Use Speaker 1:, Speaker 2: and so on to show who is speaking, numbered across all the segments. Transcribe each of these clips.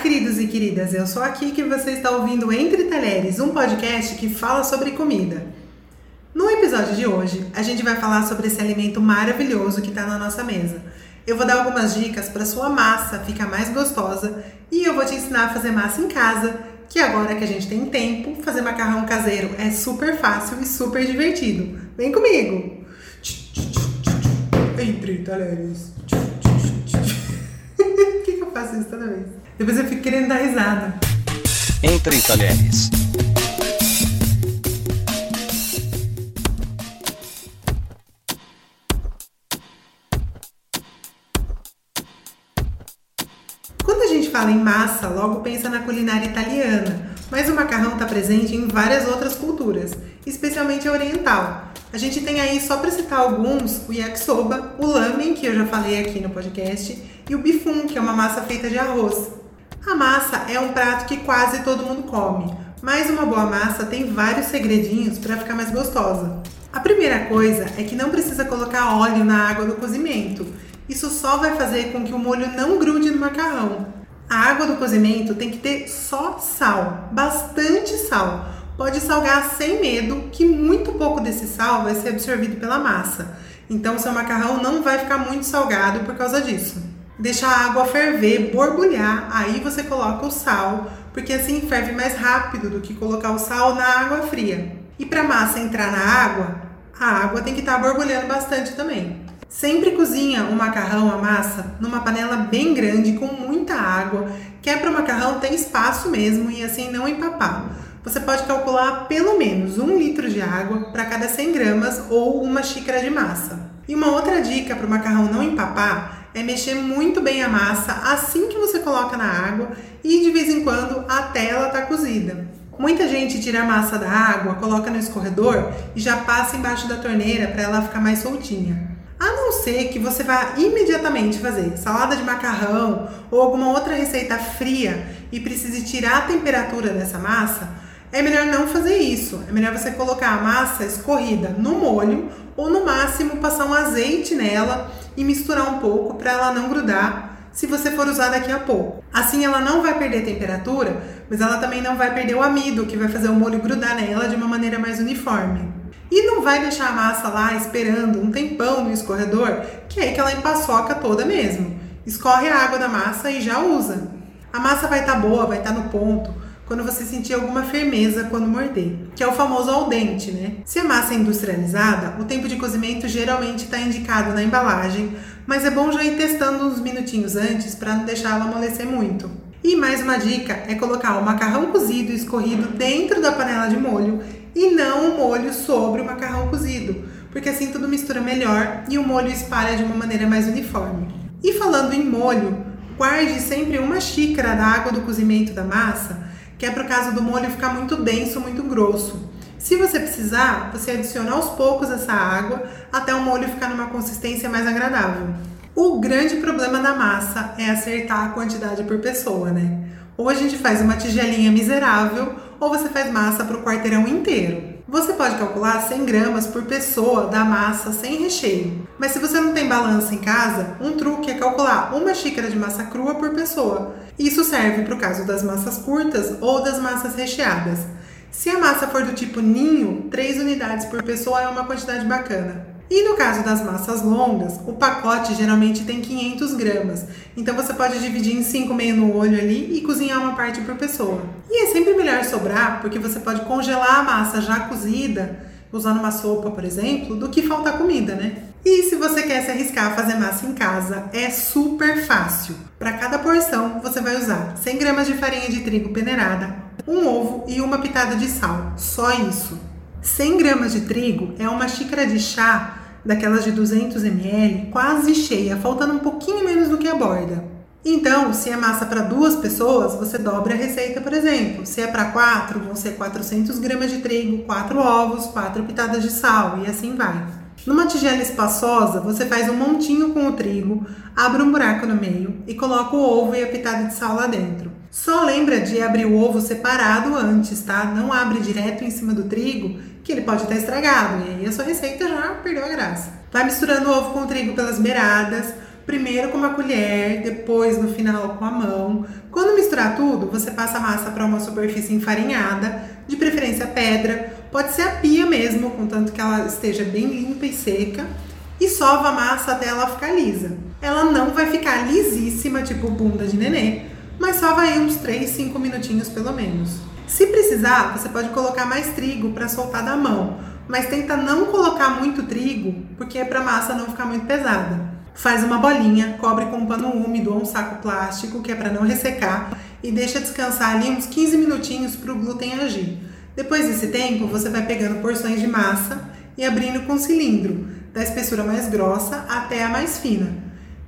Speaker 1: queridos e queridas, eu sou aqui que você está ouvindo Entre Talheres, um podcast que fala sobre comida. No episódio de hoje, a gente vai falar sobre esse alimento maravilhoso que está na nossa mesa. Eu vou dar algumas dicas para sua massa ficar mais gostosa e eu vou te ensinar a fazer massa em casa, que agora que a gente tem tempo, fazer macarrão caseiro é super fácil e super divertido. Vem comigo! Entre Talheres. Por que, que eu faço isso toda vez? Depois eu fico querendo dar risada.
Speaker 2: Entre talheres.
Speaker 1: Quando a gente fala em massa, logo pensa na culinária italiana, mas o macarrão está presente em várias outras culturas, especialmente a oriental. A gente tem aí, só para citar alguns, o yakisoba, o lamen, que eu já falei aqui no podcast, e o bifum, que é uma massa feita de arroz. A massa é um prato que quase todo mundo come, mas uma boa massa tem vários segredinhos para ficar mais gostosa. A primeira coisa é que não precisa colocar óleo na água do cozimento. Isso só vai fazer com que o molho não grude no macarrão. A água do cozimento tem que ter só sal, bastante sal. Pode salgar sem medo, que muito pouco desse sal vai ser absorvido pela massa. Então, seu macarrão não vai ficar muito salgado por causa disso deixar a água ferver, borbulhar, aí você coloca o sal, porque assim ferve mais rápido do que colocar o sal na água fria. E para a massa entrar na água, a água tem que estar tá borbulhando bastante também. Sempre cozinha o macarrão, a massa, numa panela bem grande com muita água, que é para o macarrão ter espaço mesmo e assim não empapar. Você pode calcular pelo menos um litro de água para cada 100 gramas ou uma xícara de massa. E uma outra dica para o macarrão não empapar é mexer muito bem a massa assim que você coloca na água e de vez em quando até ela tá cozida. Muita gente tira a massa da água, coloca no escorredor e já passa embaixo da torneira para ela ficar mais soltinha. A não ser que você vá imediatamente fazer salada de macarrão ou alguma outra receita fria e precise tirar a temperatura dessa massa, é melhor não fazer isso. É melhor você colocar a massa escorrida no molho ou no máximo passar um azeite nela e misturar um pouco para ela não grudar se você for usar daqui a pouco. Assim ela não vai perder temperatura, mas ela também não vai perder o amido, que vai fazer o molho grudar nela de uma maneira mais uniforme. E não vai deixar a massa lá esperando um tempão no escorredor, que é aí que ela empaçoca toda mesmo. Escorre a água da massa e já usa. A massa vai estar tá boa, vai estar tá no ponto quando você sentir alguma firmeza quando morder, que é o famoso al dente, né? Se a massa é industrializada, o tempo de cozimento geralmente está indicado na embalagem, mas é bom já ir testando uns minutinhos antes para não deixar ela amolecer muito. E mais uma dica é colocar o macarrão cozido escorrido dentro da panela de molho e não o molho sobre o macarrão cozido, porque assim tudo mistura melhor e o molho espalha de uma maneira mais uniforme. E falando em molho, guarde sempre uma xícara da água do cozimento da massa que é para o caso do molho ficar muito denso, muito grosso. Se você precisar, você adiciona aos poucos essa água até o molho ficar numa consistência mais agradável. O grande problema da massa é acertar a quantidade por pessoa, né? Ou a gente faz uma tigelinha miserável, ou você faz massa para o quarteirão inteiro. Você pode calcular 100 gramas por pessoa da massa sem recheio. Mas se você não tem balança em casa, um truque é calcular uma xícara de massa crua por pessoa. Isso serve para o caso das massas curtas ou das massas recheadas. Se a massa for do tipo ninho, 3 unidades por pessoa é uma quantidade bacana. E no caso das massas longas, o pacote geralmente tem 500 gramas, então você pode dividir em 5 meio no olho ali e cozinhar uma parte por pessoa. E é sempre melhor sobrar, porque você pode congelar a massa já cozida, usando uma sopa, por exemplo, do que faltar comida, né? E se você quer se arriscar a fazer massa em casa, é super fácil. Para cada porção, você vai usar 100 gramas de farinha de trigo peneirada, um ovo e uma pitada de sal. Só isso. 100 gramas de trigo é uma xícara de chá daquelas de 200 ml, quase cheia, faltando um pouquinho menos do que a borda. Então, se é massa para duas pessoas, você dobra a receita, por exemplo. Se é para quatro, vão ser 400 gramas de trigo, quatro ovos, quatro pitadas de sal e assim vai. Numa tigela espaçosa, você faz um montinho com o trigo, abre um buraco no meio e coloca o ovo e a pitada de sal lá dentro. Só lembra de abrir o ovo separado antes, tá? Não abre direto em cima do trigo, que ele pode estar estragado e aí a sua receita já perdeu a graça. Vai misturando o ovo com o trigo pelas beiradas, primeiro com uma colher, depois no final com a mão. Quando misturar tudo, você passa a massa para uma superfície enfarinhada, de preferência pedra, pode ser a pia mesmo, contanto que ela esteja bem limpa e seca, e sova a massa até ela ficar lisa. Ela não vai ficar lisíssima, tipo bunda de nenê, mas sova aí uns 3, 5 minutinhos pelo menos. Se precisar, você pode colocar mais trigo para soltar da mão, mas tenta não colocar muito trigo, porque é para a massa não ficar muito pesada. Faz uma bolinha, cobre com um pano úmido ou um saco plástico, que é para não ressecar, e deixa descansar ali uns 15 minutinhos para o glúten agir. Depois desse tempo, você vai pegando porções de massa e abrindo com cilindro, da espessura mais grossa até a mais fina.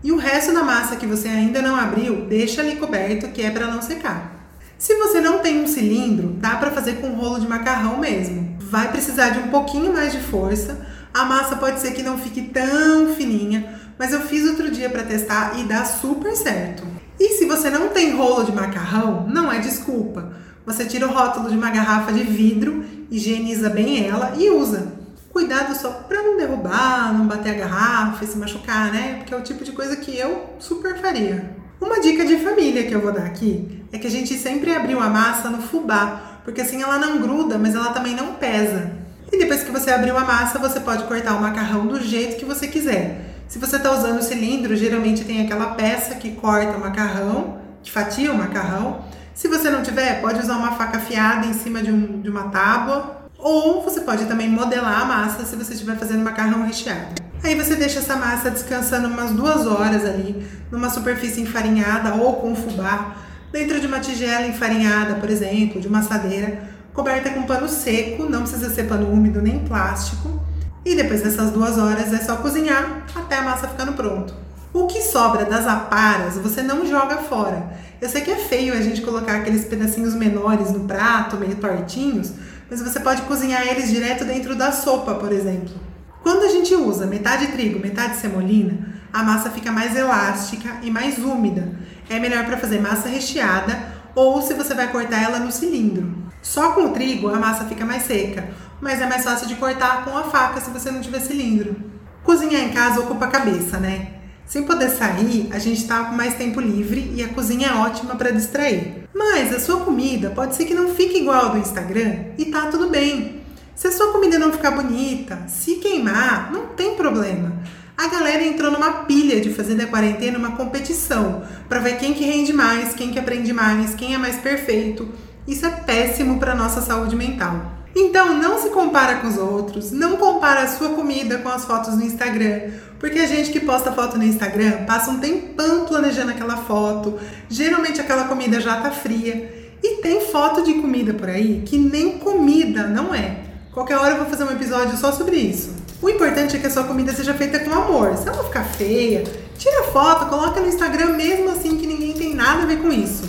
Speaker 1: E o resto da massa que você ainda não abriu, deixa ali coberto, que é para não secar. Se você não tem um cilindro, dá para fazer com rolo de macarrão mesmo. Vai precisar de um pouquinho mais de força. A massa pode ser que não fique tão fininha, mas eu fiz outro dia para testar e dá super certo. E se você não tem rolo de macarrão, não é desculpa. Você tira o rótulo de uma garrafa de vidro, higieniza bem ela e usa. Cuidado só para não derrubar, não bater a garrafa e se machucar, né? Porque é o tipo de coisa que eu super faria. Uma dica de família que eu vou dar aqui é que a gente sempre abriu a massa no fubá, porque assim ela não gruda, mas ela também não pesa. E depois que você abriu a massa, você pode cortar o macarrão do jeito que você quiser. Se você está usando o cilindro, geralmente tem aquela peça que corta o macarrão, que fatia o macarrão. Se você não tiver, pode usar uma faca afiada em cima de, um, de uma tábua. Ou você pode também modelar a massa se você estiver fazendo macarrão recheado. Aí você deixa essa massa descansando umas duas horas ali, numa superfície enfarinhada ou com fubá, dentro de uma tigela enfarinhada, por exemplo, de uma assadeira, coberta com pano seco, não precisa ser pano úmido nem plástico. E depois dessas duas horas é só cozinhar até a massa ficando pronto. O que sobra das aparas você não joga fora. Eu sei que é feio a gente colocar aqueles pedacinhos menores no prato, meio tortinhos, mas você pode cozinhar eles direto dentro da sopa, por exemplo. Quando a gente usa metade trigo, metade semolina, a massa fica mais elástica e mais úmida. É melhor para fazer massa recheada ou se você vai cortar ela no cilindro. Só com o trigo a massa fica mais seca, mas é mais fácil de cortar com a faca se você não tiver cilindro. Cozinhar em casa ocupa a cabeça, né? Sem poder sair, a gente tá com mais tempo livre e a cozinha é ótima para distrair. Mas a sua comida pode ser que não fique igual ao do Instagram e tá tudo bem. Se a sua comida ficar bonita, se queimar, não tem problema. A galera entrou numa pilha de fazer da quarentena uma competição para ver quem que rende mais, quem que aprende mais, quem é mais perfeito. Isso é péssimo para nossa saúde mental. Então não se compara com os outros, não compara a sua comida com as fotos no Instagram, porque a gente que posta foto no Instagram passa um tempão planejando aquela foto, geralmente aquela comida já tá fria, e tem foto de comida por aí que nem comida não é. Qualquer hora eu vou fazer um episódio só sobre isso. O importante é que a sua comida seja feita com amor. Se ela ficar feia, tira foto, coloca no Instagram mesmo assim que ninguém tem nada a ver com isso.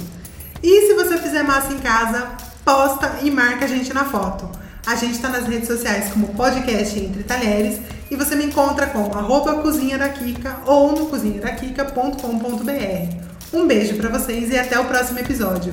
Speaker 1: E se você fizer massa em casa, posta e marca a gente na foto. A gente está nas redes sociais como podcast Entre Talheres e você me encontra com arroba cozinha da Kika ou no cozinhadakika.com.br. Um beijo para vocês e até o próximo episódio.